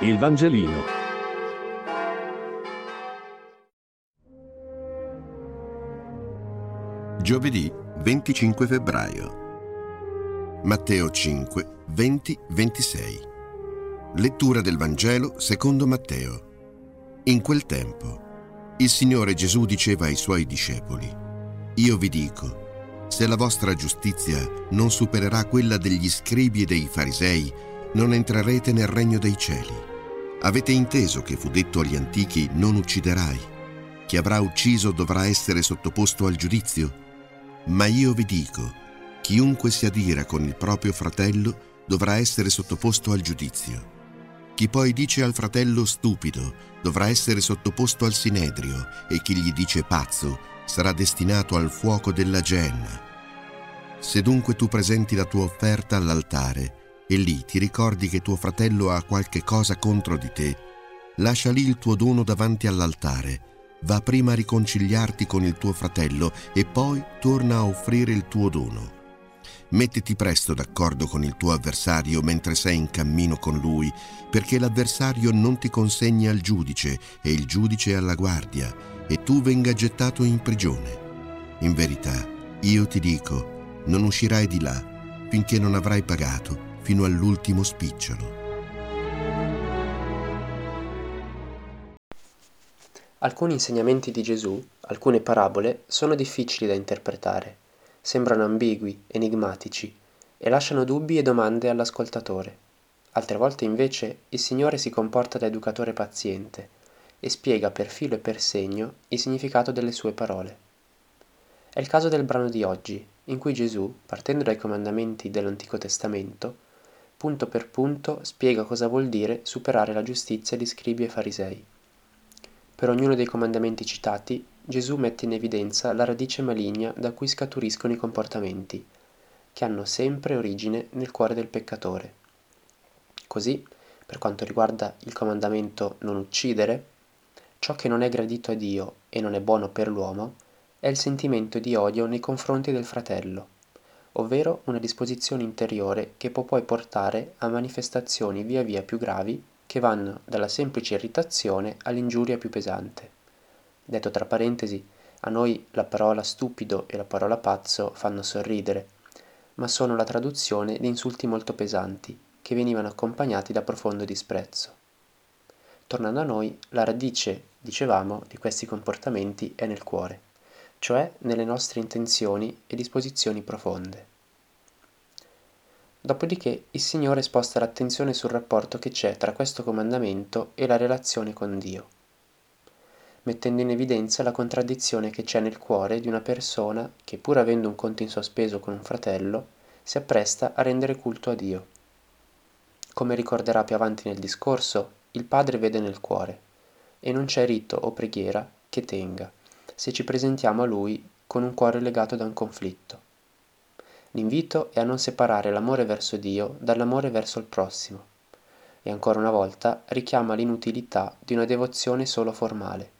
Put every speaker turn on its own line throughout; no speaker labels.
Il Vangelino.
Giovedì 25 febbraio. Matteo 5, 20, 26. Lettura del Vangelo secondo Matteo. In quel tempo, il Signore Gesù diceva ai suoi discepoli, Io vi dico, se la vostra giustizia non supererà quella degli scribi e dei farisei, non entrerete nel regno dei cieli. Avete inteso che fu detto agli antichi non ucciderai. Chi avrà ucciso dovrà essere sottoposto al giudizio. Ma io vi dico, chiunque si adira con il proprio fratello dovrà essere sottoposto al giudizio. Chi poi dice al fratello stupido dovrà essere sottoposto al sinedrio e chi gli dice pazzo sarà destinato al fuoco della genna. Se dunque tu presenti la tua offerta all'altare, e lì ti ricordi che tuo fratello ha qualche cosa contro di te, lascia lì il tuo dono davanti all'altare, va prima a riconciliarti con il tuo fratello e poi torna a offrire il tuo dono. Mettiti presto d'accordo con il tuo avversario mentre sei in cammino con lui, perché l'avversario non ti consegna al giudice e il giudice alla guardia, e tu venga gettato in prigione. In verità, io ti dico, non uscirai di là finché non avrai pagato fino all'ultimo spicciolo.
Alcuni insegnamenti di Gesù, alcune parabole, sono difficili da interpretare, sembrano ambigui, enigmatici e lasciano dubbi e domande all'ascoltatore. Altre volte invece il Signore si comporta da educatore paziente e spiega per filo e per segno il significato delle sue parole. È il caso del brano di oggi, in cui Gesù, partendo dai comandamenti dell'Antico Testamento, punto per punto spiega cosa vuol dire superare la giustizia di scribi e farisei. Per ognuno dei comandamenti citati, Gesù mette in evidenza la radice maligna da cui scaturiscono i comportamenti, che hanno sempre origine nel cuore del peccatore. Così, per quanto riguarda il comandamento non uccidere, ciò che non è gradito a Dio e non è buono per l'uomo è il sentimento di odio nei confronti del fratello ovvero una disposizione interiore che può poi portare a manifestazioni via via più gravi che vanno dalla semplice irritazione all'ingiuria più pesante. Detto tra parentesi, a noi la parola stupido e la parola pazzo fanno sorridere, ma sono la traduzione di insulti molto pesanti, che venivano accompagnati da profondo disprezzo. Tornando a noi, la radice, dicevamo, di questi comportamenti è nel cuore cioè nelle nostre intenzioni e disposizioni profonde. Dopodiché il Signore sposta l'attenzione sul rapporto che c'è tra questo comandamento e la relazione con Dio, mettendo in evidenza la contraddizione che c'è nel cuore di una persona che, pur avendo un conto in sospeso con un fratello, si appresta a rendere culto a Dio. Come ricorderà più avanti nel discorso, il Padre vede nel cuore, e non c'è rito o preghiera che tenga se ci presentiamo a Lui con un cuore legato da un conflitto. L'invito è a non separare l'amore verso Dio dall'amore verso il prossimo e ancora una volta richiama l'inutilità di una devozione solo formale.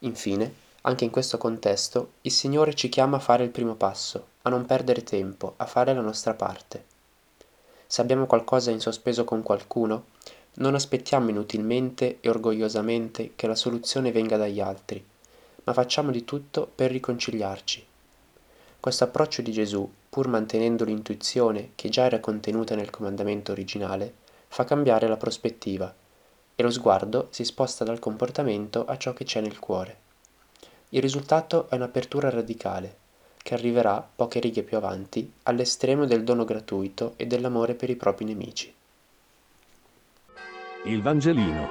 Infine, anche in questo contesto, il Signore ci chiama a fare il primo passo, a non perdere tempo, a fare la nostra parte. Se abbiamo qualcosa in sospeso con qualcuno, non aspettiamo inutilmente e orgogliosamente che la soluzione venga dagli altri, ma facciamo di tutto per riconciliarci. Questo approccio di Gesù, pur mantenendo l'intuizione che già era contenuta nel comandamento originale, fa cambiare la prospettiva e lo sguardo si sposta dal comportamento a ciò che c'è nel cuore. Il risultato è un'apertura radicale, che arriverà, poche righe più avanti, all'estremo del dono gratuito e dell'amore per i propri nemici.
Il Vangelino.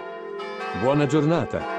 Buona giornata.